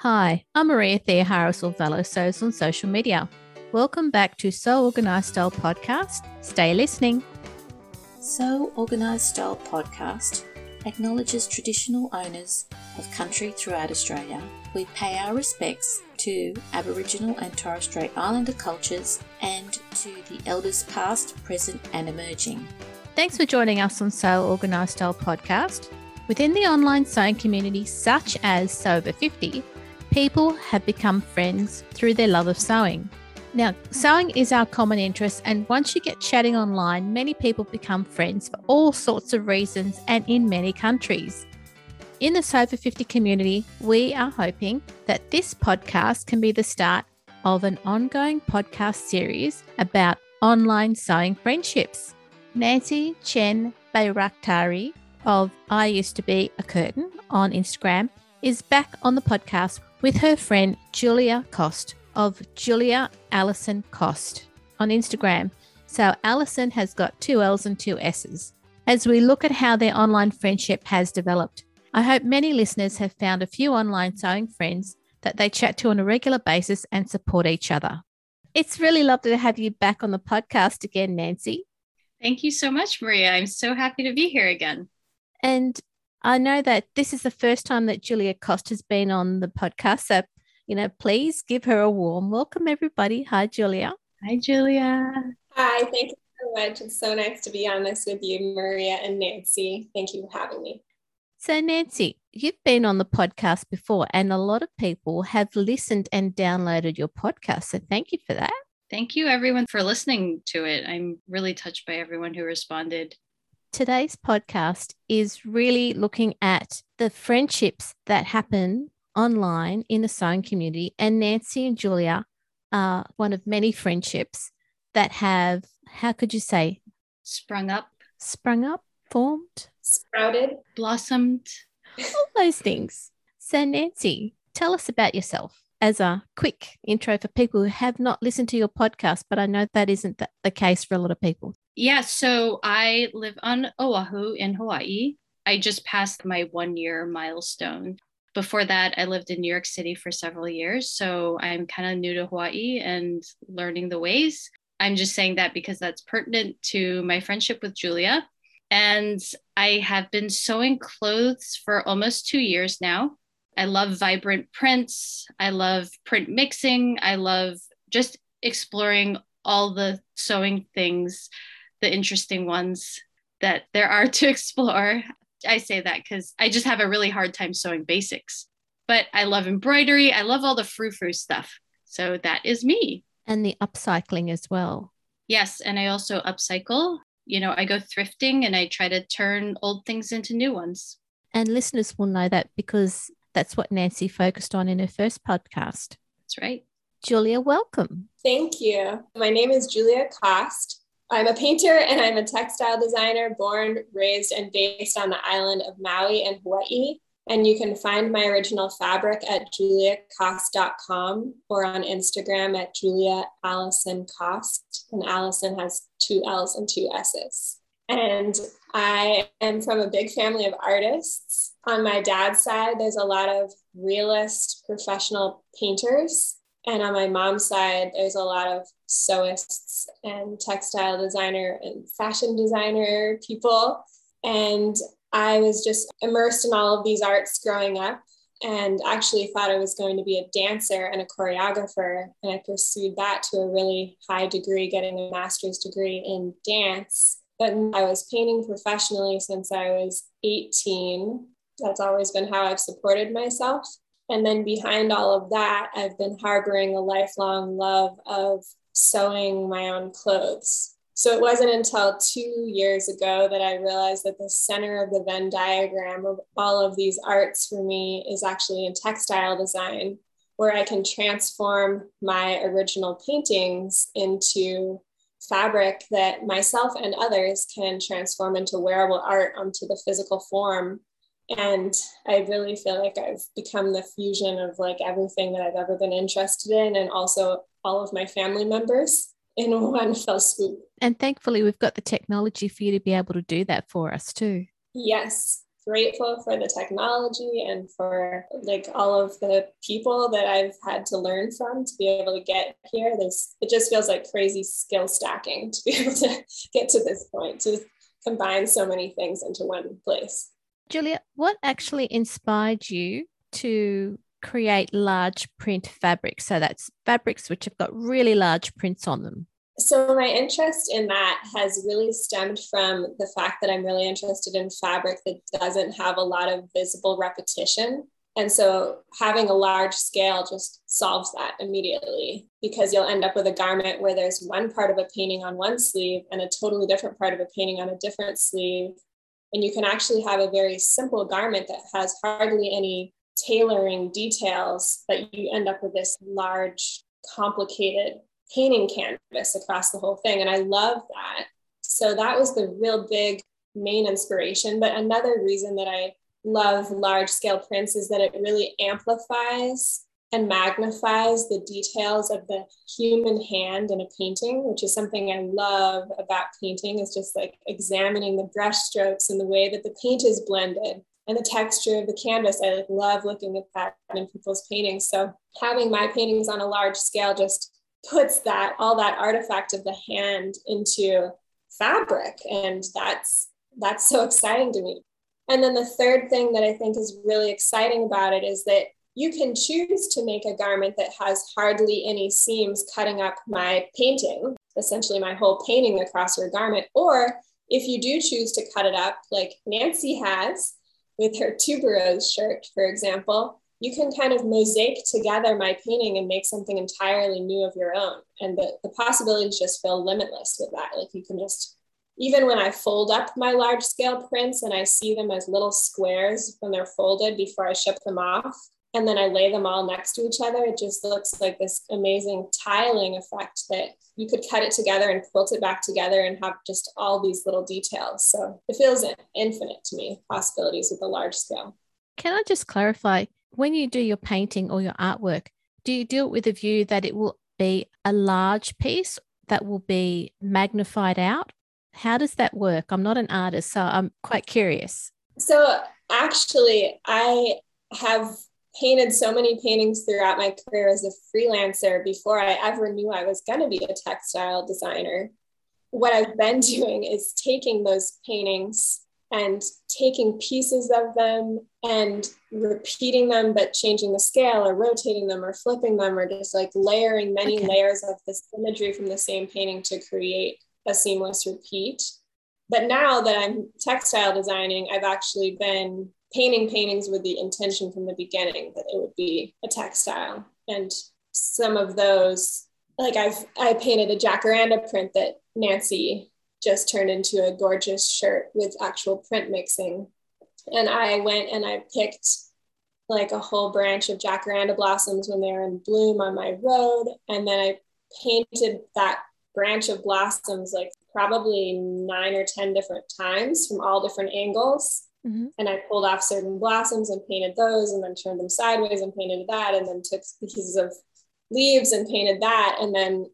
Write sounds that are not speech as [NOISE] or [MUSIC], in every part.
Hi, I'm Maria Thea Harris or Velosos on social media. Welcome back to So Organised Style Podcast. Stay listening. So Organised Style Podcast acknowledges traditional owners of country throughout Australia. We pay our respects to Aboriginal and Torres Strait Islander cultures and to the elders past, present, and emerging. Thanks for joining us on So Organised Style Podcast. Within the online sewing community, such as Sew Over 50, people have become friends through their love of sewing. Now, sewing is our common interest, and once you get chatting online, many people become friends for all sorts of reasons and in many countries. In the Sew Over 50 community, we are hoping that this podcast can be the start of an ongoing podcast series about online sewing friendships. Nancy Chen Bayraktari of I Used to Be a Curtain on Instagram is back on the podcast with her friend Julia Cost of Julia Allison Cost on Instagram. So Allison has got two L's and two S's. As we look at how their online friendship has developed, I hope many listeners have found a few online sewing friends that they chat to on a regular basis and support each other. It's really lovely to have you back on the podcast again, Nancy. Thank you so much, Maria. I'm so happy to be here again. And I know that this is the first time that Julia Cost has been on the podcast. So, you know, please give her a warm welcome, everybody. Hi, Julia. Hi, Julia. Hi, thank you so much. It's so nice to be on this with you, Maria and Nancy. Thank you for having me. So, Nancy, you've been on the podcast before, and a lot of people have listened and downloaded your podcast. So, thank you for that. Thank you, everyone, for listening to it. I'm really touched by everyone who responded. Today's podcast is really looking at the friendships that happen online in the sewing community. And Nancy and Julia are one of many friendships that have, how could you say, sprung up, sprung up, formed, sprouted, blossomed, all those things. So, Nancy, tell us about yourself as a quick intro for people who have not listened to your podcast, but I know that isn't the case for a lot of people. Yeah, so I live on Oahu in Hawaii. I just passed my one year milestone. Before that, I lived in New York City for several years. So I'm kind of new to Hawaii and learning the ways. I'm just saying that because that's pertinent to my friendship with Julia. And I have been sewing clothes for almost two years now. I love vibrant prints. I love print mixing. I love just exploring all the sewing things, the interesting ones that there are [LAUGHS] to explore. I say that because I just have a really hard time sewing basics. But I love embroidery. I love all the frou frou stuff. So that is me. And the upcycling as well. Yes. And I also upcycle you know, I go thrifting and I try to turn old things into new ones. And listeners will know that because that's what Nancy focused on in her first podcast. That's right. Julia, welcome. Thank you. My name is Julia Cost. I'm a painter and I'm a textile designer born, raised, and based on the island of Maui in Hawaii. And you can find my original fabric at juliacost.com or on Instagram at Julia Allison Cost. And Allison has two L's and two S's. And I am from a big family of artists. On my dad's side, there's a lot of realist professional painters. And on my mom's side, there's a lot of sewists and textile designer and fashion designer people. And I was just immersed in all of these arts growing up and actually thought I was going to be a dancer and a choreographer. And I pursued that to a really high degree, getting a master's degree in dance. But I was painting professionally since I was 18. That's always been how I've supported myself. And then behind all of that, I've been harboring a lifelong love of sewing my own clothes. So it wasn't until two years ago that I realized that the center of the Venn diagram of all of these arts for me is actually in textile design, where I can transform my original paintings into fabric that myself and others can transform into wearable art onto the physical form. And I really feel like I've become the fusion of like everything that I've ever been interested in and also all of my family members in [LAUGHS] one fell swoop. And thankfully, we've got the technology for you to be able to do that for us too. Yes. grateful for the technology and for like all of the people that I've had to learn from to be able to get here. There's it just feels like crazy skill stacking [LAUGHS] to be able to get to this point to combine so many things into one place. Julia, what actually inspired you to create large print fabrics? So that's fabrics which have got really large prints on them. So, my interest in that has really stemmed from the fact that I'm really interested in fabric that doesn't have a lot of visible repetition. And so, having a large scale just solves that immediately because you'll end up with a garment where there's one part of a painting on one sleeve and a totally different part of a painting on a different sleeve. And you can actually have a very simple garment that has hardly any tailoring details, but you end up with this large, complicated painting canvas across the whole thing. And I love that. So that was the real big main inspiration. But another reason that I love large scale prints is that it really amplifies and magnifies the details of the human hand in a painting, which is something I love about painting, is just like examining the brush strokes and the way that the paint is blended and the texture of the canvas. I like love looking at that in people's paintings. So having my paintings on a large scale just puts that all that artifact of the hand into fabric and that's that's so exciting to me and then the third thing that i think is really exciting about it is that you can choose to make a garment that has hardly any seams cutting up my painting essentially my whole painting across your garment or if you do choose to cut it up like nancy has with her tuberose shirt for example you can kind of mosaic together my painting and make something entirely new of your own. And the, the possibilities just feel limitless with that. Like you can just, even when I fold up my large scale prints and I see them as little squares when they're folded before I ship them off, and then I lay them all next to each other, it just looks like this amazing tiling effect that you could cut it together and quilt it back together and have just all these little details. So it feels infinite to me, possibilities with a large scale. Can I just clarify? when you do your painting or your artwork, do you do it with a view that it will be a large piece that will be magnified out? How does that work? I'm not an artist, so I'm quite curious. So, actually, I have painted so many paintings throughout my career as a freelancer before I ever knew I was going to be a textile designer. What I've been [LAUGHS] doing is taking those paintings and taking pieces of them and repeating them, but changing the scale or rotating them or flipping them or just like layering many okay. layers of this imagery from the same painting to create a seamless repeat. But now that I'm textile designing, I've actually been painting paintings with the intention from the beginning that it would be a textile. And some of those, like I've I painted a jacaranda print that Nancy just turned into a gorgeous shirt with actual print mixing. And I went and I picked like a whole branch of jacaranda blossoms when they were in bloom on my road. And then I painted that branch of blossoms like probably nine or 10 different times from all different angles. Mm-hmm. And I pulled off certain blossoms and painted those and then turned them sideways and painted that and then took pieces of leaves and painted that. And then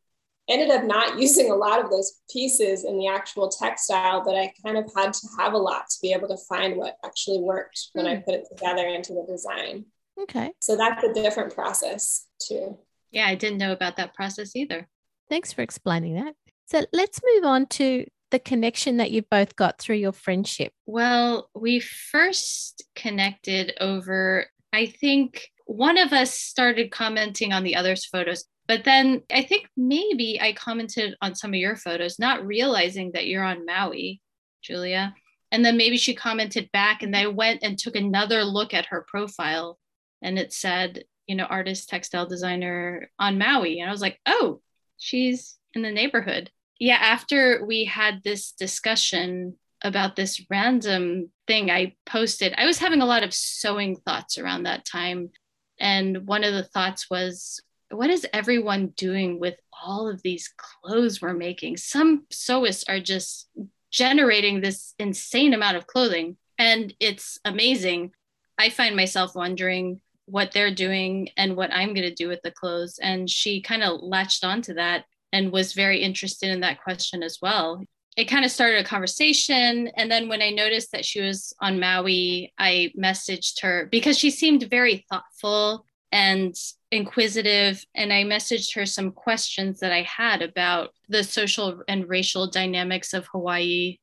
ended up not [LAUGHS] using a lot of those pieces in the actual textile, but I kind of had to have a lot to be able to find what actually worked when mm. I hmm. put it together into the design. Okay. So that's a different process too. Yeah, I didn't know about that process either. Thanks for explaining that. So let's move on to the connection that you both got through your friendship. Well, we first connected over, I think one of us started commenting on the other's photos. But then I think maybe I commented on some of your photos, not realizing that you're on Maui, Julia. And then maybe she commented back, and I went and took another look at her profile, and it said, you know, artist, textile designer on Maui. And I was like, oh, she's in the neighborhood. Yeah, after we had this discussion about this random thing I posted, I was having a lot of sewing thoughts around that time. And one of the thoughts was, what is everyone doing with all of these clothes we're making? Some sewists are just generating this insane amount of clothing, and it's amazing. I find myself wondering what they're doing and what I'm going to do with the clothes. And she kind of latched onto that and was very interested in that question as well. it kind of started a conversation. And then when I noticed that she was on Maui, I messaged her because she seemed very thoughtful and inquisitive. And I messaged her some questions that I had about the social and racial dynamics of Hawaii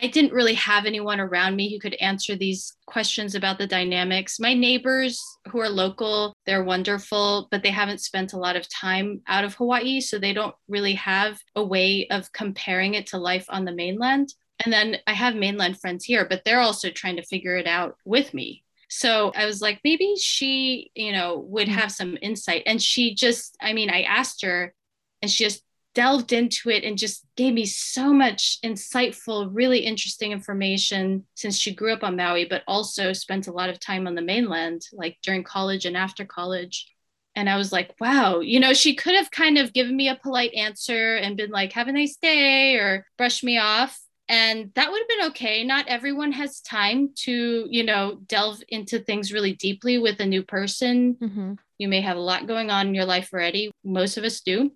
I didn't really have anyone around me who could answer these questions about the dynamics. My neighbors who are local, they're wonderful, but they haven't spent a lot of time out of Hawaii. So they don't really have a way of comparing it to life on the mainland. And then I have mainland friends here, but they're also trying to figure it out with me. So I was like, maybe she, you know, would mm. have some insight. And she just, I mean, I asked her and she just delved into it and just gave me so much insightful, really interesting information since she grew up on Maui, but also spent a lot of time on the mainland, like during college and after college. And I was like, wow, you know, she could have kind of given me a polite answer and been like, have a nice day or brush me off. And that would have been okay. Not everyone has time to, you know, delve into things really deeply with a new person. Mm-hmm. You may have a lot going on in your life already. Most of us do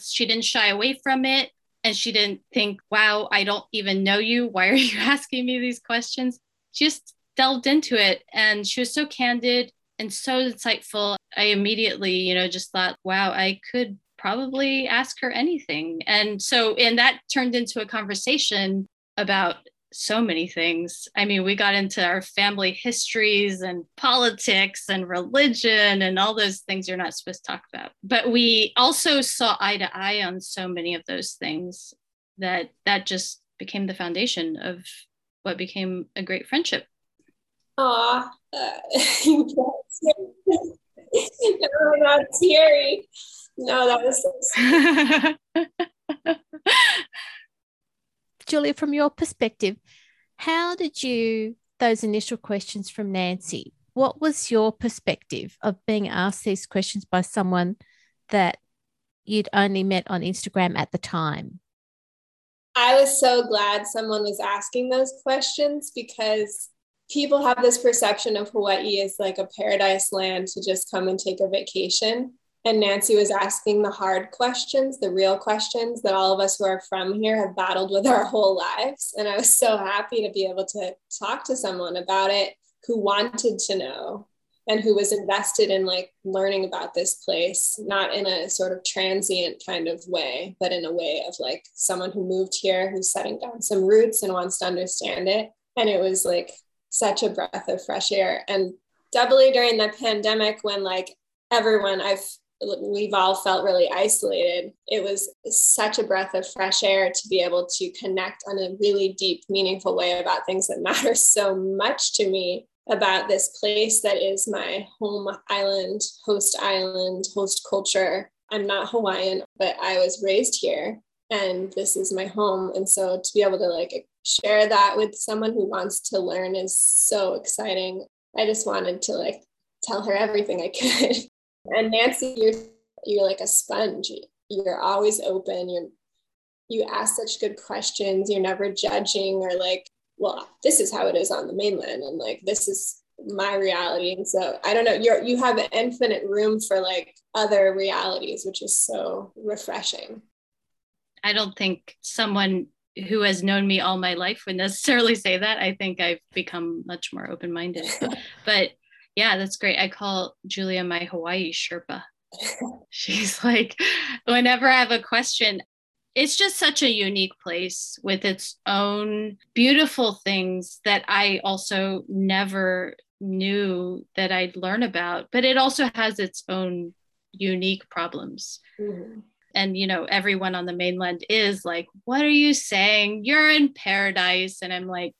she didn't shy away from it. And she didn't think, wow, I don't even know you. Why are [LAUGHS] you asking me these questions? She just delved into it. And she was so candid and so insightful. I immediately, you know, just thought, wow, I could probably ask her anything. And so, and that turned into a conversation about so many things. I mean, we got into our family histories and politics and religion and all those things you're not supposed to talk about. But we also saw eye to eye on so many of those things that that just became the foundation of what became a great friendship. Aw, uh, oh, not teary. No, that was so [LAUGHS] Julia, from your perspective, how did you, those initial questions from Nancy, what was your perspective of being asked these questions by someone that you'd only met on Instagram at the time? I was so glad someone was asking those questions because people have this perception of Hawaii as like a paradise land to just come and take a vacation. And Nancy was asking the hard questions, the real questions that all of us who are from here have battled with our whole lives. And I was so happy to be able to talk to someone about it who wanted to know and who was invested in like learning about this place, not in a sort of transient kind of way, but in a way of like someone who moved here, who's setting down some roots and wants to understand it. And it was like such a breath of fresh air. And doubly during the pandemic when like everyone I've we've all felt really isolated. It was such a breath of fresh air to be able to connect on a really deep, meaningful way about things that [LAUGHS] matter so much to me about this place that is my home island, host island, host culture. I'm not Hawaiian, but I was raised here and this is my home. And so to be able to like share that with someone who wants to learn is so exciting. I just wanted to like tell her everything I could. [LAUGHS] And Nancy, you're you're like a sponge. You're always open. You're you ask such good questions. You're never judging or like, well, this is how it is on the mainland, and like this is my reality. And so I don't know. You're you have infinite room for like other realities, which is so refreshing. I don't think someone who has known me all my life would necessarily say that. I think I've become much more open minded. [LAUGHS] but yeah, that's great. I call Julia my Hawaii Sherpa. [LAUGHS] She's like, whenever I have a question, it's just such a unique place with its own beautiful things that I also never knew that I'd learn about, but it also has its own unique problems. Mm-hmm. And, you know, everyone on the mainland is like, What are you saying? You're in paradise. And I'm like,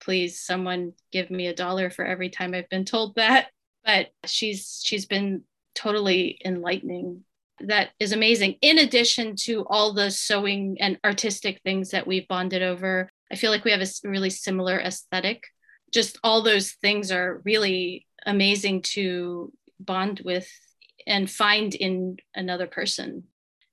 please someone give me a dollar for every time I've been told that. But she's she's been totally enlightening. That is amazing. In addition to all the sewing and artistic things that we've bonded over, I feel like we have a really similar aesthetic. Just all those things are really amazing to bond with and find in another person.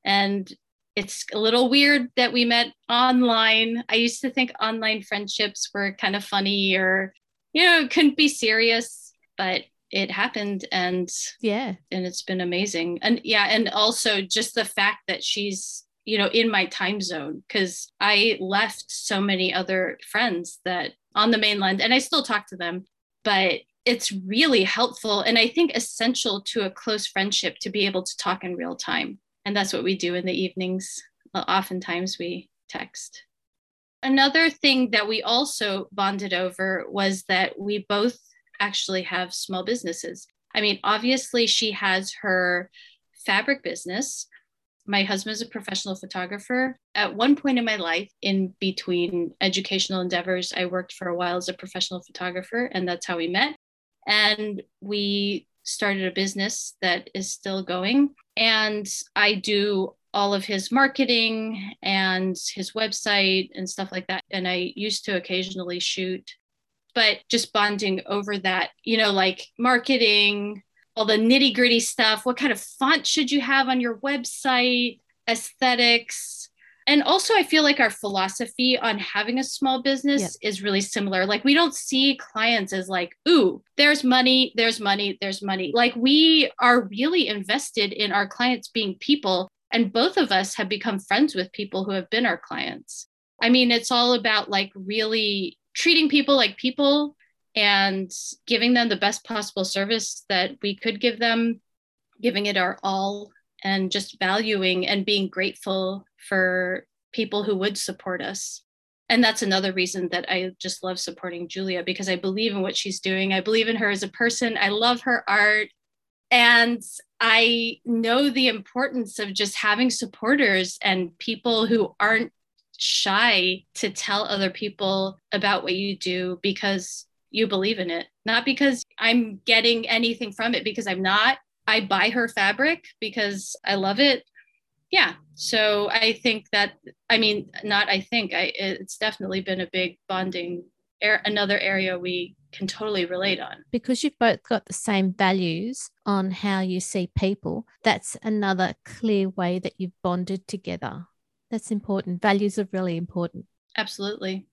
And it's a little weird that we met online. I used to think online friendships were kind of funny or, you know, couldn't be serious, but it happened and yeah, and it's been amazing. And yeah, and also just the fact that she's, you know, in my time zone because I left so many other friends that on the mainland and I still talk to them, but it's really helpful and I think essential to a close friendship to be able to talk in real time. And that's what we do in the evenings. Uh, oftentimes we text. Another thing that we also bonded over was that we both actually have small businesses. I mean, obviously, she has her fabric business. My husband is a professional photographer. At one point in my life, in between educational endeavors, I worked for a while as a professional photographer, and that's how we met. And we started a business that is still going. And I do all of his marketing and his website and stuff like that. And I used to occasionally shoot, but just bonding over that, you know, like marketing, all the nitty gritty stuff. What kind of font should you have on your website? Aesthetics. And also, I feel like our philosophy on having a small business yep. is really similar. Like, we don't see clients as like, ooh, there's money, there's money, there's money. Like, we are really invested in our clients being people and both of us have become friends with people who have been our clients. I mean, it's all about like really treating people like people and giving them the best possible service that we could give them, giving it our all, and just valuing and being grateful for people who would support us. And that's another reason that I just love supporting Julia because I believe in what she's doing. I believe in her as a person. I love her art. And I know the importance of just having supporters and people who aren't shy to tell other people about what you do because you believe in it, not because I'm getting anything from it, because I'm not. I buy her fabric because I love it. Yeah. So I think that, I mean, not I think, I, it's definitely been a big bonding, another area we can totally relate on. Because you've both got the same values on how you see people, that's another clear way that you've bonded together. That's important. Values are really important. Absolutely.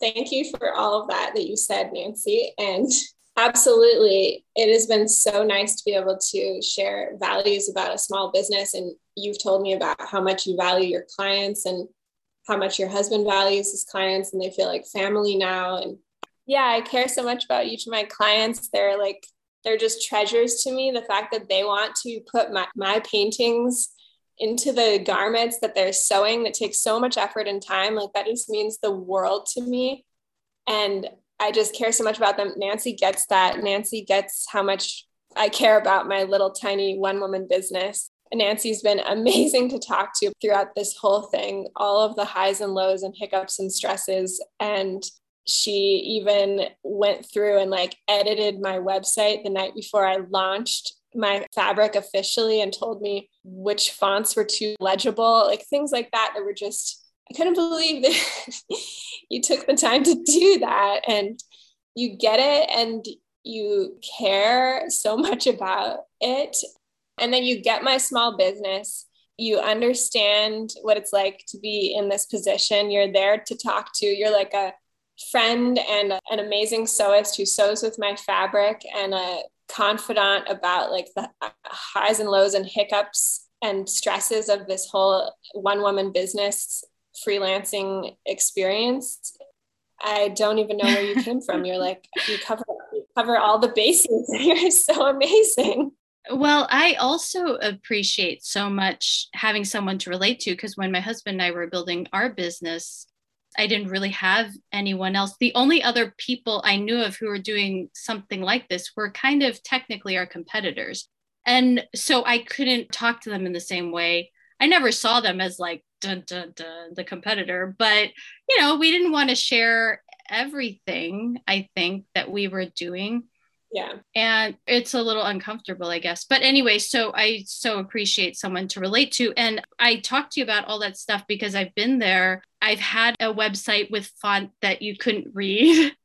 Thank you for all of that that you said, Nancy. And absolutely, it has been so nice to be able to share values about a small business. And you've told me about how much you value your clients and how much your husband values his clients, and they feel like family now. And yeah, I care so much about each of my clients. They're like, they're just treasures to me. The fact that they want to put my, my paintings into the garments that they're sewing that takes so much effort and time, like that just means the world to me. And I just care so much about them. Nancy gets that. Nancy gets how much I care about my little tiny one woman business. Nancy's been [LAUGHS] amazing to talk to throughout this whole thing, all of the highs and lows and hiccups and stresses. And she even went through and like edited my website the night before I launched my fabric officially and told me which fonts were too legible, like things like that that were just I couldn't believe that [LAUGHS] you took the time to do that and you get it and you care so much about it. And then you get my small business. You understand what it's like to be in this position. You're there to talk to. You're like a friend and an amazing sewist who sews with my fabric and a confidant about like the highs and lows and hiccups and stresses of this whole one woman business freelancing experience i don't even know where you came from you're like you cover you cover all the bases [LAUGHS] you're so amazing well, I also appreciate so much having someone to relate to because when my husband and I were building our business, I didn't really have anyone else. The only other people I knew of who were doing something like this were kind of technically our competitors. And so I couldn't talk to them in the same way. I never saw them as like dun, dun, dun, the competitor, but you know, we didn't want to share everything I think that we were doing. Yeah. And it's a little uncomfortable i guess. But anyway so i so appreciate someone to relate to. And i talked to you about all that stuff because i've been there. I've had a website with font that you couldn't read. [LAUGHS]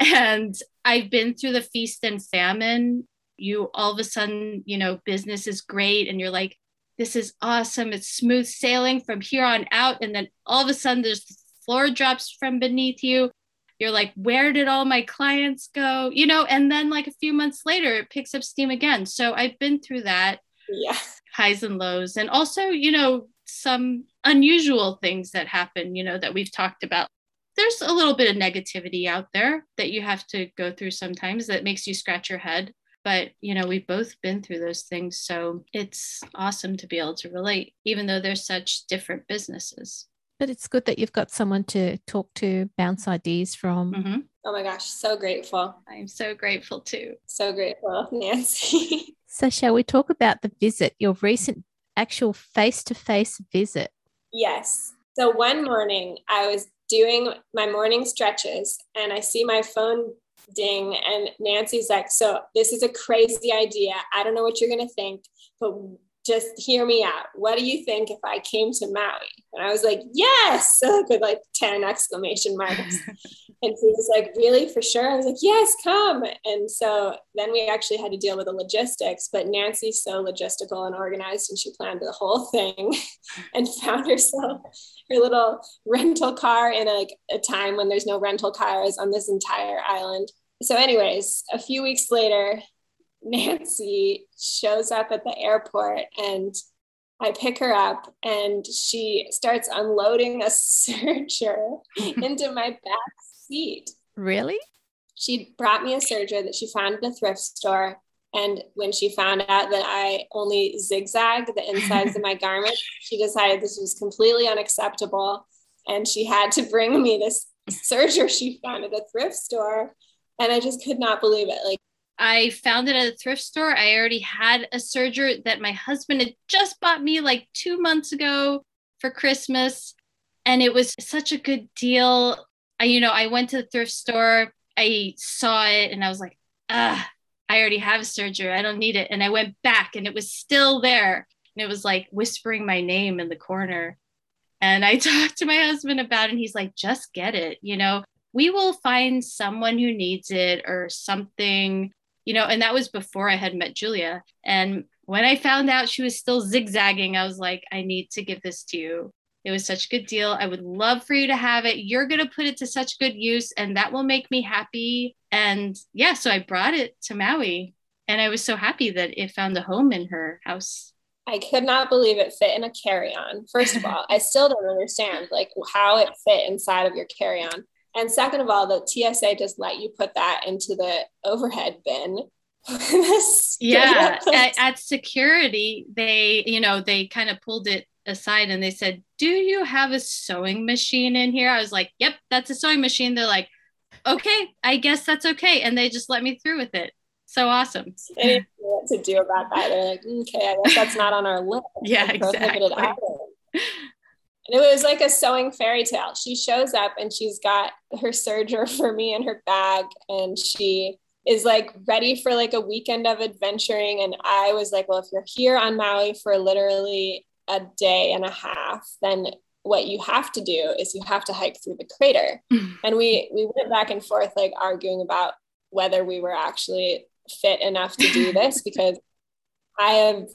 And i've been through the feast and famine. You all of a sudden you know business is great and you're like this is awesome. It's smooth sailing from here on out. And then all of a sudden there's floor drops from beneath you. You're like where did all my clients go? You know and then like a few months later it picks up steam again. So i've been through that. Yeah. Highs and lows. And also you know some unusual things that happen, you know, that we've talked about. There's a little bit of negativity out there that you have to go through sometimes that makes you scratch your head. But, you know, we've both been through those things. So it's awesome to be able to relate, even though they're such different businesses. But it's good that you've got someone to talk to, bounce ideas from. Mm-hmm. Oh my gosh, so grateful. I'm so grateful too. So grateful, [LAUGHS] Nancy. so, shall we talk about the visit, your recent actual face to face visit? Yes. So, one morning I was doing my morning stretches and I see my phone ding, and Nancy's like, So, this is a crazy idea. I don't know what you're going to think, but just hear me out. What do you think if I came to Maui? And I was like, yes, [LAUGHS] with like 10 exclamation marks. [LAUGHS] and he was like, really, for sure? I was like, yes, come. And so then we actually had to deal with the logistics, but Nancy's so logistical and organized, and she planned the whole thing [LAUGHS] and found herself her little rental car in a, a time when there's no rental cars on this entire island. So, anyways, a few weeks later, Nancy shows up at the airport and I pick her up and she starts unloading a [LAUGHS] serger into my back Really? She brought me a serger that she found at a thrift store. And when she found out that I only zigzag the insides of my [LAUGHS] garment, she decided this was completely unacceptable. And she had to bring me this serger she found at a thrift store. And I just could not believe it. Like, I found it at a thrift store. I already had a serger that my husband had just bought me like two months ago for Christmas. And it was such a good deal. I, you know, I went to the thrift store, I saw it, and I was like, ah, I already have a serger. I don't need it. And I went back and it was still there. And it was like whispering my name in the corner. And I [LAUGHS] talked to my husband about it, and he's like, just get it. You know, we will find someone who needs it or something you know, and that was before I had met Julia. And when I found out she was still zigzagging, I was like, I need to give this to you. It was such a good deal. I would love for you to have it. You're going to put it to such good use, and that will make me happy. And yeah, so I brought it to Maui, and I was so happy that it found a home in her house. I could not believe it fit in a carry on. First of [LAUGHS] all, I still don't understand like how it fit inside of your carry on. And second of all, the TSA just let you put that into the overhead bin. [LAUGHS] yeah, [LAUGHS] at, at security, they, you know, they kind of pulled it aside and they said, Do you have a sewing machine in here? I was like, Yep, that's a sewing machine. They're like, Okay, I guess that's okay. And they just let me through with it. So awesome. They didn't know what to do about that. They're like, Okay, I guess that's not on our list. [LAUGHS] yeah, exactly. And it was like a sewing fairy tale. She shows up and she's got her serger for me in her bag and she is like ready for like a weekend of adventuring. And I was like, well, if you're here on Maui for literally a day and a half, then what you have to do is you have to hike through the crater. Mm-hmm. and we we went back and forth like arguing about whether we were actually fit enough to do [LAUGHS] this because I have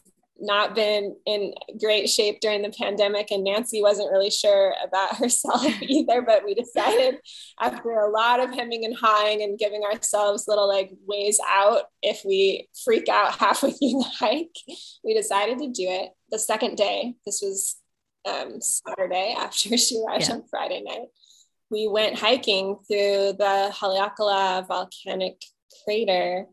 not been in great shape during the pandemic and Nancy wasn't really sure about [LAUGHS] herself either but we decided after a lot of hemming and hawing and giving ourselves little like ways out if we freak out [LAUGHS] halfway through the hike we decided to do it the second day this was um, Saturday [LAUGHS] after she arrived yeah. on Friday night we went hiking through the Haleakala volcanic crater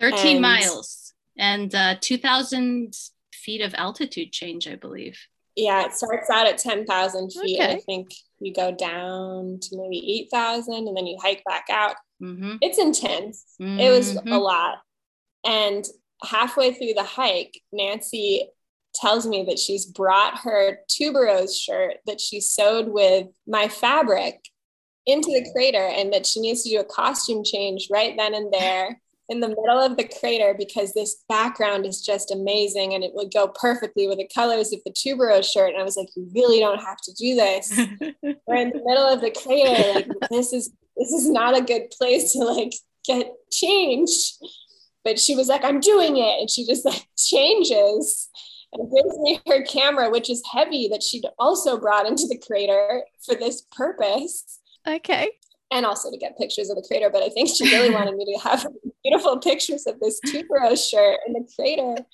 13 and miles and uh, 2000 feet of altitude change, I believe. Yeah, it starts out at 10,000 feet. Okay. I think you go down to maybe 8,000 and then you hike back out. Mm-hmm. It's intense. Mm-hmm. It was a mm-hmm. lot. And halfway through the hike, Nancy tells me that she's brought her tuberose shirt that she sewed with my fabric into the crater and that she needs to do a costume change right then and there [LAUGHS] in the middle of the crater because this background is just amazing and it would go perfectly with the colors of the tuberose shirt. And I was like, you really don't have to do this. [LAUGHS] We're in the middle of the crater. Like this is this is not a good place to like get changed. But she was like, I'm doing it. And she just like [LAUGHS] changes and gives me her camera, which is heavy that she'd also brought into the crater for this purpose. Okay and also to get pictures of the crater. But I think she really wanted me to have [LAUGHS] beautiful pictures of this tuberose shirt in the crater.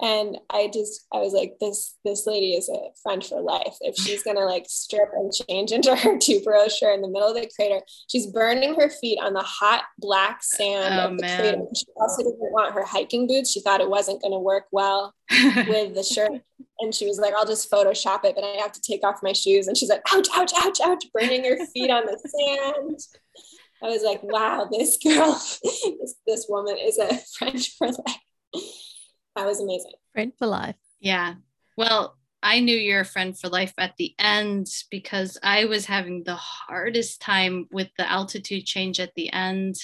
And I just, I was like, this, this lady is a friend for life. If she's gonna like strip and change into her [LAUGHS] tuberose shirt in the middle of the crater, she's burning her feet on the hot black sand oh, of the man. crater. She also didn't want her hiking boots. She thought it wasn't gonna work well [LAUGHS] with the shirt. And she was like, I'll just Photoshop it, but I have to take off my shoes. And she's like, ouch, ouch, ouch, ouch, burning her feet on the sand. I was like, wow, this girl, [LAUGHS] this, this woman is a friend for life that was amazing. Friend for life. Yeah. Well, I knew you're a friend for life at the end because I was having the hardest time with the altitude change at the end,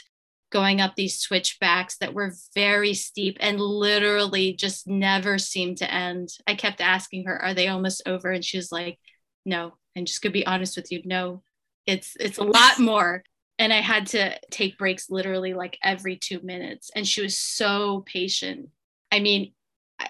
going up these switchbacks that were very steep and literally just never seemed to end. I kept asking her, "Are they almost over?" And she was like, "No." And just to be honest with you, no. It's it's a lot more. And I had to take breaks literally like every 2 minutes and she was so patient I mean,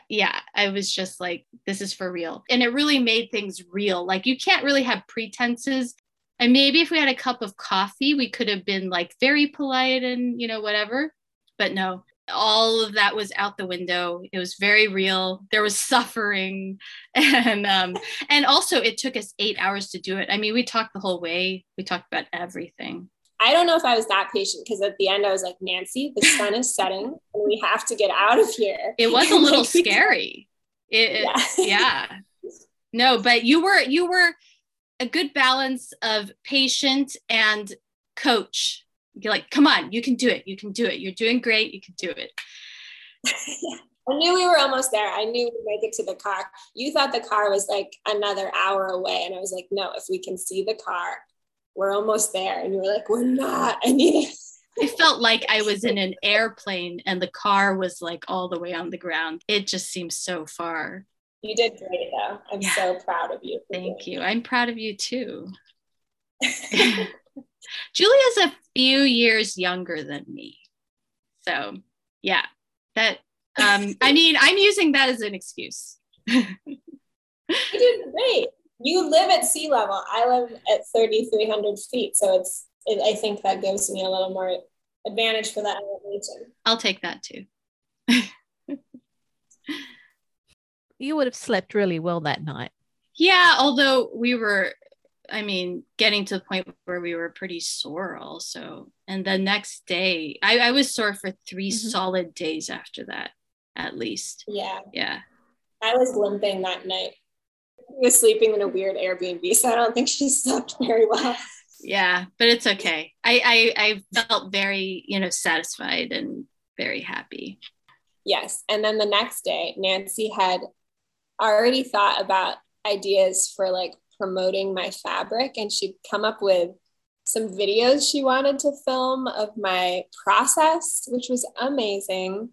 yeah, I was just like, this is for real. And it really made things real. Like, you can't really have pretenses. And maybe if we had a cup of coffee, we could have been like very polite and, you know, whatever. But no, all of that was out the window. It was very real. There was suffering. [LAUGHS] And um, and also it took us eight hours to do it. I mean, we talked the whole way. We talked about everything. I don't know if I was that patient because at the end I was like, Nancy, the sun is setting and [LAUGHS] we have to get out of here. It was a little [LAUGHS] scary. It, yeah. yeah. No, but you were you were a good balance of patient and coach. You're like, come on, you can do it. You can do it. You're doing great. You can do it. [LAUGHS] I knew we were almost there. I knew we'd make it to the car. You thought the car was like another hour away. And I was like, no, if we can see the car, we're almost there. And you were like, we're not. [LAUGHS] I need it. I felt like I was in an airplane and the car was like all the way on the ground. It just seems so far. You did great though. I'm yeah. so proud of you. Thank you. I'm proud of you too. [LAUGHS] Julia's a few years younger than me. So yeah, that um I mean I'm using that as an excuse. [LAUGHS] you did great you live at sea level. I live at 3,300 feet. So it's, it, I think that gives me a little more advantage for that elevation. I'll take that too. [LAUGHS] you would have slept really well that night. Yeah, although we were, I mean, getting to the point where we were pretty sore also. And the next day, I, I was sore for 3 mm-hmm. solid days after that, at least. Yeah. Yeah. I was limping that night was sleeping in a weird Airbnb, so I don't think she slept very well. Yeah, but it's okay. I, I I felt very, you know, satisfied and very happy. Yes. And then the next day, Nancy had already thought about ideas for like promoting my fabric and she'd come up with some videos she wanted to film of my process, which was amazing.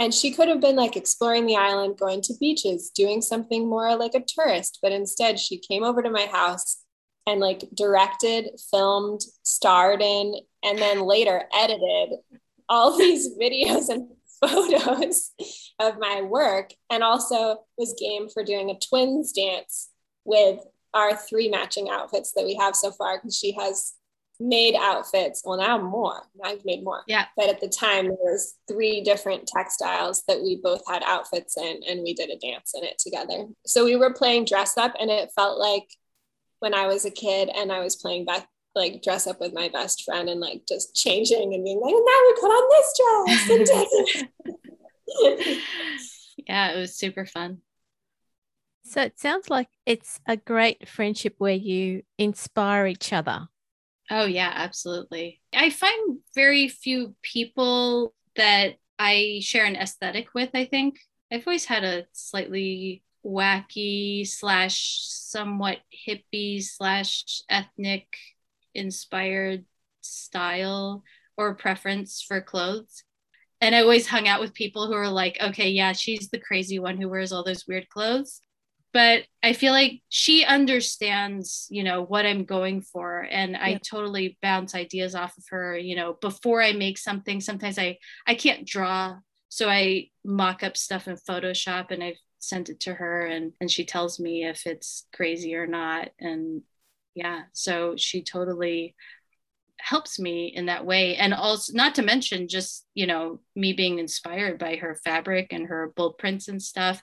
And she could have been like exploring the island, going to beaches, doing something more like a tourist. But instead, she came over to my house and like directed, filmed, starred in, and then later edited all [LAUGHS] these videos and [LAUGHS] photos of my work and also was game for doing a twins dance with our three matching outfits that we have so far because she has made outfits. Well, now more. Now I've made more. Yeah. But at the time, there was three different textiles that we both had outfits in, and we did a dance in it together. So we were playing dress up, and it felt like when I was a kid and I was playing back like dress up with my best friend and like just changing and being like, and now we put on this dress and [LAUGHS] [LAUGHS] yeah, it was super fun. So it sounds like it's a great friendship where you inspire each other Oh, yeah, absolutely. I find very few people that I share an aesthetic with, I think. I've always had a slightly wacky slash somewhat hippie slash ethnic inspired style or preference for clothes. And I always hung out with people who are like, okay, yeah, she's the crazy one who wears all those weird clothes but I feel like she understands, you know, what I'm going for. And yeah. I totally bounce ideas off of her, you know, before I make something. Sometimes I I can't draw. So I mock up stuff in Photoshop and I've sent it to her and, and she tells me if it's crazy or not. And yeah, so she totally helps me in that way and also not to mention just you know me being inspired by her fabric and her bold prints and stuff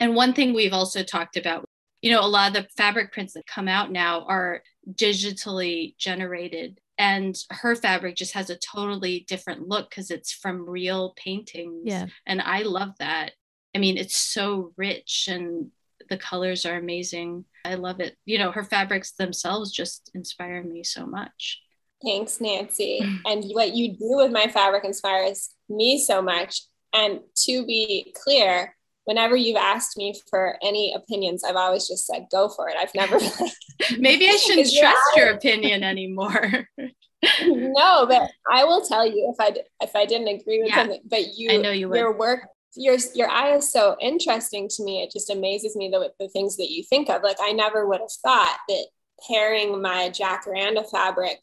and one thing we've also talked about you know a lot of the fabric prints that come out now are digitally generated and her fabric just has a totally different look because it's from real paintings. Yeah. And i love that. I mean it's so rich and the colors are amazing. I love it. You know her fabrics themselves just inspire me so much. Thanks nancy. [LAUGHS] And what you do with my fabric inspires me so much. And to be clear whenever you've asked me for any opinions, I've always just said, go for it. I've never [LAUGHS] maybe I [LAUGHS] shouldn't trust your opinion anymore. [LAUGHS] no, but I will tell you if I if I didn't agree with yeah, something, but you, I know you your would. work, your your eye is so interesting to me. It just amazes me the the things that you think of. Like I never would have thought that pairing my jacaranda fabric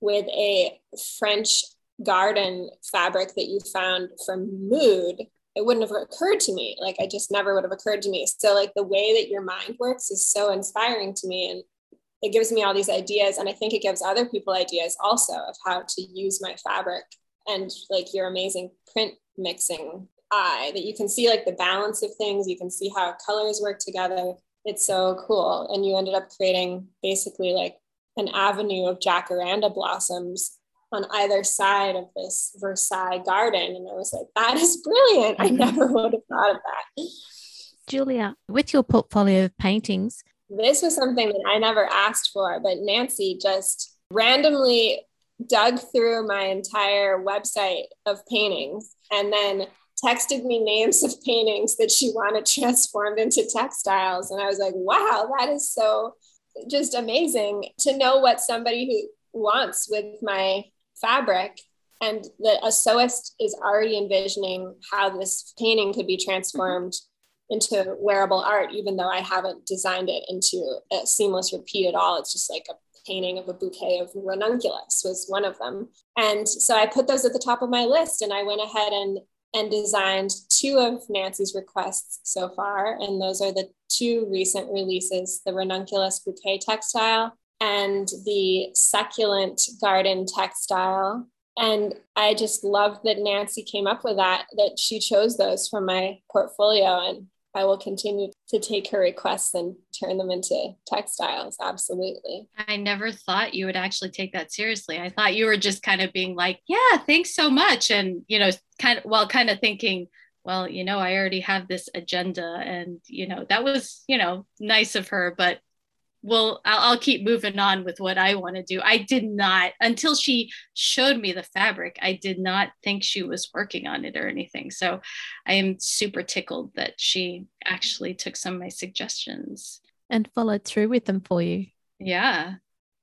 with a French garden fabric that you found from Mood it wouldn't have occurred to me. Like I just never would have occurred to me. So like the way that your mind works is so inspiring to me and it gives me all these ideas and I think it gives other people ideas also of how to use my fabric and like your amazing print mixing eye that you can see like the balance of things, you can see how colors work together. It's so cool and you ended up creating basically like an avenue of jacaranda blossoms on either side of this Versailles garden. And I was like, that is brilliant. I [LAUGHS] never would have thought of that. Julia, with your portfolio of paintings, this was something that I never asked for, but Nancy just randomly dug through my entire website of paintings and then texted me names of paintings that she wanted [LAUGHS] transformed into textiles. And I was like, wow, that is so just amazing to know what somebody who wants with my fabric and the a sewist is already envisioning how this painting could be transformed into wearable art even though i haven't designed it into a seamless repeat at all. It's just like a painting of a bouquet of ranunculus was one of them. And so i put those at the top of my list and i went ahead and and designed two of nancy's requests so far and those are the two recent releases the ranunculus bouquet textile and the succulent garden textile. And I just love that Nancy came up with that, that she chose those from my portfolio. And I will continue to take her requests and turn them into textiles. Absolutely. I never thought you would actually take that seriously. I thought you were just kind of being like, yeah, thanks so much. And, you know, kind of, well, kind of thinking, well, you know, I already have this agenda. And, you know, that was, you know, nice of her. But well I'll, I'll, keep moving on with what i want to do. I did not until she showed me the fabric i did not think she was working on it or anything. So i am super tickled that she actually took some of my suggestions. And followed through with them for you. Yeah.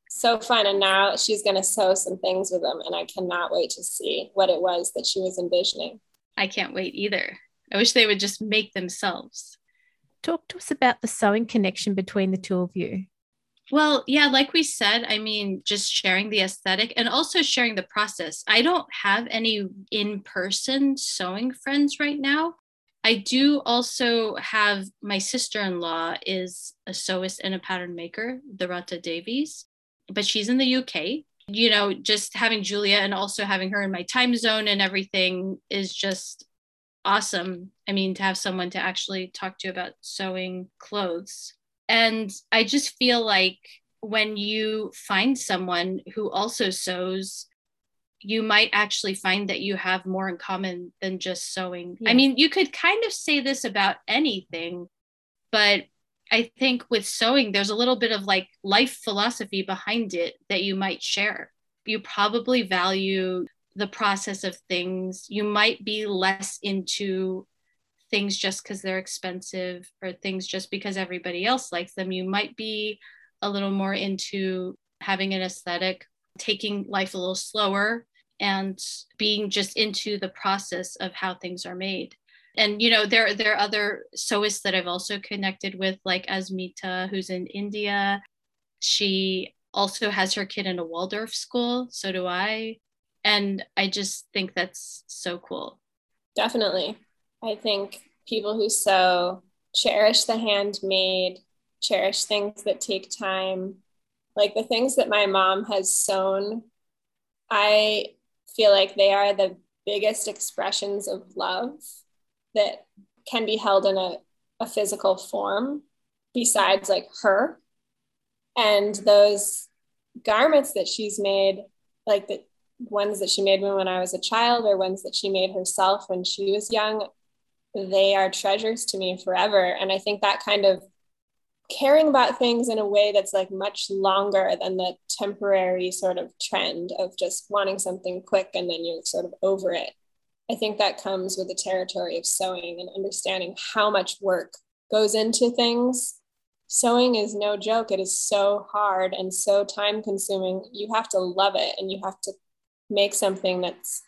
So fun and now she's going to sew some things with them and i cannot wait to see what it was that she was envisioning. I can't wait either. I wish they would just make themselves. Talk to us about the sewing connection between the two of you well, yeah, like we said, I mean, just sharing the aesthetic and also sharing the process. I don't have any in person sewing friends right now. I do also have my sister in law is a sewist and a pattern maker, Dorota Davies, but she's in the UK. You know, just having Julia and also having her in my time zone and everything is just awesome. I mean, to have someone to actually talk to about sewing clothes and I just feel like when you find someone who also sews, you might actually find that you have more in common than just sewing. Yeah. I mean, you could kind of say this about anything, but I think with sewing, there's a little bit of like life philosophy behind it that you might share. You probably value the process of things. You might be less into things just because they're expensive or things just because everybody else likes them. You might be a little more into having an aesthetic, taking life a little slower, and being just into the process of how things are made. And you know, there there are other sewists that I've also connected with, like Asmita, who's in India. She also has her kid in a Waldorf school. So do I. And I just think that's so cool. Definitely. I think people who sew cherish the handmade, cherish things that take time. Like the things that my mom has sewn I feel like they are the biggest expressions of love that can be held in a, a physical form besides like her. And those garments that she's made, like the ones that she made me when I was a child or ones that she made herself when she was young, they are treasures to me forever. And I think that kind of caring about things in a way that's like much longer than the temporary sort of trend of just wanting something quick and then you're sort of over it. I think that comes with the territory of sewing and understanding how much work goes into things. Sewing is no joke. It is so hard and so time consuming. You have to love it and you have to make something that's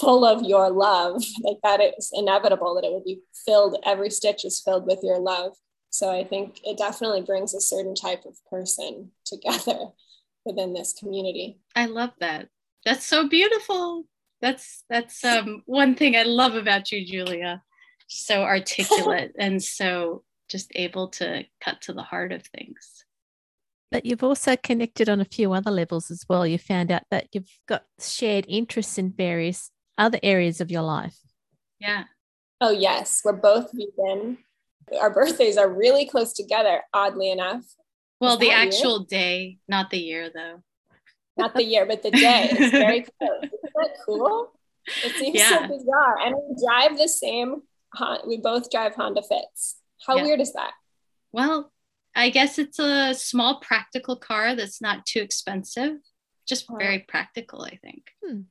full of your love. Like that it's inevitable that it will be filled, every stitch is filled with your love. So I think it definitely brings a certain type of person together [LAUGHS] within this community. I love that. That's so beautiful. That's that's um, one thing I love about you, Julia. So articulate [LAUGHS] and so just able to cut to the heart of things. But you've also connected on a few other levels as well. You found out that you've got shared interests in various other areas of your life. Yeah. Oh, yes. We're both vegan. Our birthdays are really close together, oddly enough. Well, the actual weird? day, not the year, though. Not the year, but the day is [LAUGHS] very close. Isn't that cool? It seems yeah. so bizarre. And we drive the same, we both drive Honda Fits. How yeah. weird is that? Well, I guess it's a small practical car that's not too expensive. Just very practical, I think. Hmm.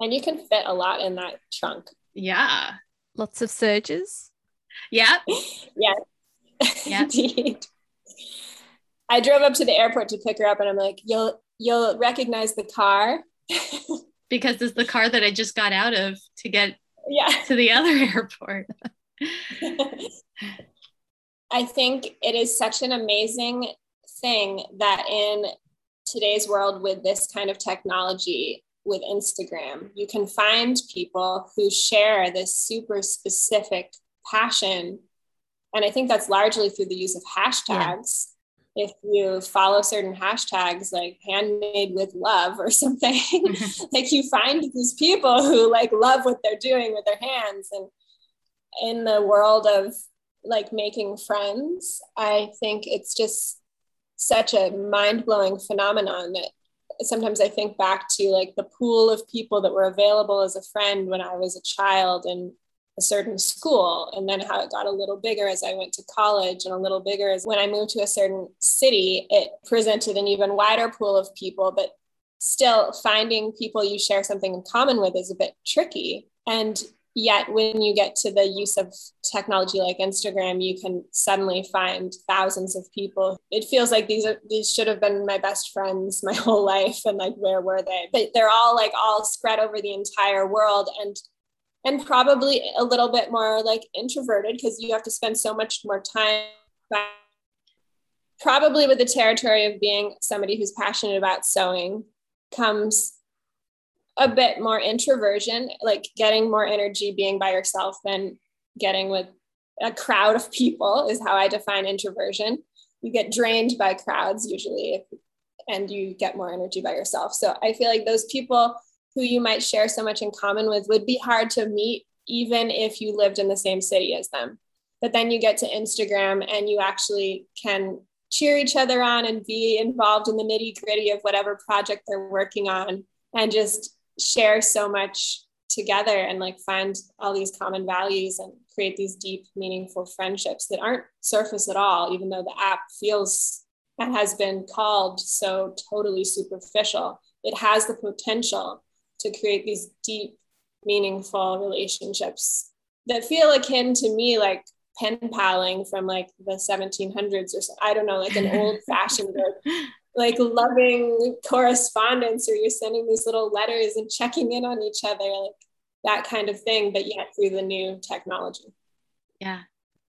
And you can fit a lot in that trunk. Yeah. Lots of sergers. Yeah. [LAUGHS] yes. Yeah. [LAUGHS] Indeed. I drove up to the airport to pick her up and I'm like, you'll you'll recognize the car. [LAUGHS] because it's the car that I just got out of to get yeah. to the other airport. I think it is such an amazing thing that in today's world with this kind of technology, with Instagram. You can find people who share this super specific passion. And I think that's largely through the use of hashtags. Yeah. If you follow certain hashtags like handmade with love or [LAUGHS] something, [LAUGHS] like you find these people who like love what they're doing with their hands. And in the world of like making friends, I think it's just such a mind blowing phenomenon that sometimes I think back to like the pool of people that were available as a friend when I was a child in a certain school, and then how it got a little bigger as I went to college, and a little bigger as when I moved to a certain city, it presented an even wider pool of people. But still, finding people you share something in common with is a bit tricky. And yet when you get to the use of technology like instagram you can suddenly find thousands of people. It feels like these are these should have been my best friends my [LAUGHS] whole life and like where were they? But they're all like all spread over the entire world and and probably a little bit more like introverted because you have to spend so much more time probably with the territory of being somebody who's passionate about sewing comes a bit more introversion, like getting more energy being by yourself than getting with a crowd of people is how I define introversion. You get drained by crowds usually, and you get more energy by yourself. So I feel like those people who you might share so much in common with would be hard to meet even if you lived in the same city as them. But then you get to Instagram and you actually can cheer each other on and be involved in the nitty gritty of whatever project they're working on and just share so much together and like find all these common values and create these deep meaningful friendships that aren't surface at all even though the app feels and has been called so totally superficial. It has the potential to create these deep meaningful relationships that feel akin to me like pen paling from like the 1700s or so. I don't know like an [LAUGHS] old fashioned like loving correspondence or you're sending these little letters and checking in on each other like that kind of thing but yet through the new technology. Yeah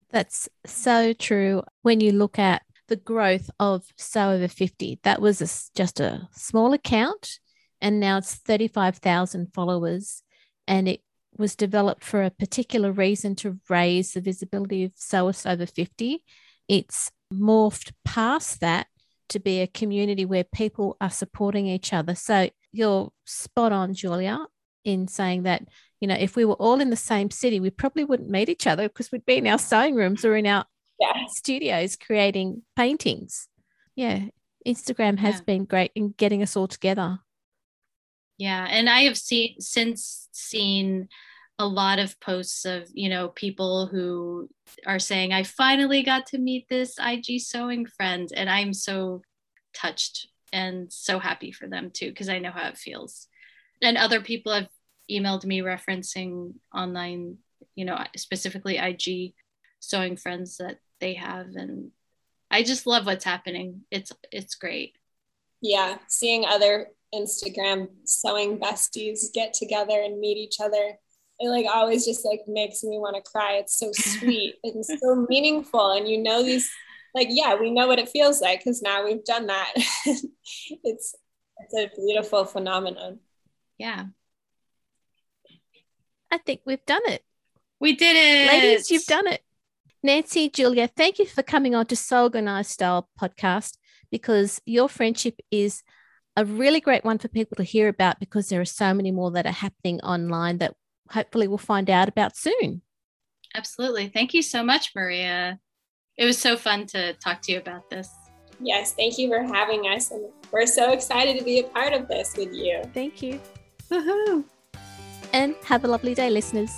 that's so true. When you look at the growth of Sew Over 50 that was a, just a small account and now it's 35,000 followers and it was developed for a particular reason to raise the visibility of sewers over 50 it's morphed past that to be a community where people are supporting each other. So you're spot on, Julia, in saying that, you know, if we were all in the same city, we probably wouldn't meet each other because we'd be in our sewing rooms or in our yeah. studios creating paintings. Yeah. Instagram has yeah. been great in getting us all together. Yeah. And I have seen since seen a lot of posts of, you know, people who are saying, I finally got to meet this IG sewing friend. And I'm so touched and so happy for them too, because I know how it feels. And other people have emailed me referencing online, you know, specifically IG sewing friends that they have. And I just love what's happening. It's it's great. Yeah, seeing other Instagram sewing besties get together and meet each other. It like always just like makes me want to cry. It's so [LAUGHS] sweet and so meaningful. And you know these like yeah, we know what it feels like because now we've done that. [LAUGHS] it's it's a beautiful phenomenon. Yeah. I think we've done it. We did it. Ladies, you've done it. Nancy, Julia, thank you for coming on to Sew Organized Style podcast because your friendship is a really great one for people to hear about because there are so many more that are happening online that hopefully we'll find out about soon. Absolutely. Thank you so much, Maria. It was so fun to talk to you about this. Yes, thank you for having us. And we're so excited to be a part of this with you. Thank you. Woohoo. And have a lovely day, listeners.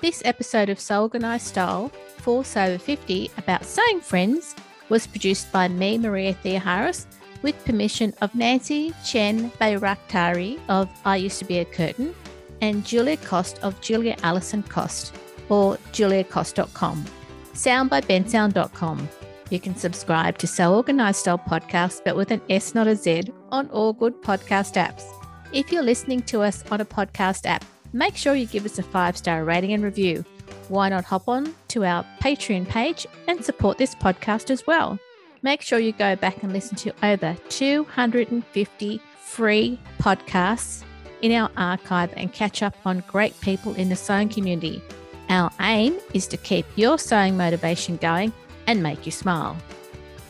This episode of Sew Organized Style for Over 50 about sewing friends was produced by me, Maria Theoharis, with permission of Nancy Chen Bayraktari of I Used to Be a Curtain and Julia Cost of Julia Allison Cost or juliacost.com. Sound by bensound.com. You can subscribe to Sew Organized Style podcast, but with an S, not a Z, on all good podcast apps. If you're listening to us on a podcast app, make sure you give us a five star rating and review. Why not hop on to our Patreon page and support this podcast as well? Make sure you go back and listen to over 250 free podcasts in our archive and catch up on great people in the sewing community. Our aim is to keep your sewing motivation going and make you smile.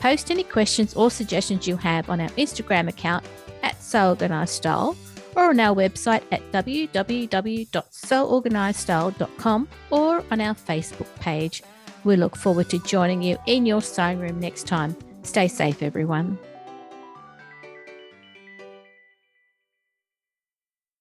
Post any questions or suggestions you have on our Instagram account at Sew or on our website at www.seworganizedstyle.com or on our Facebook page. We look forward to joining you in your sewing room next time. Stay safe, everyone.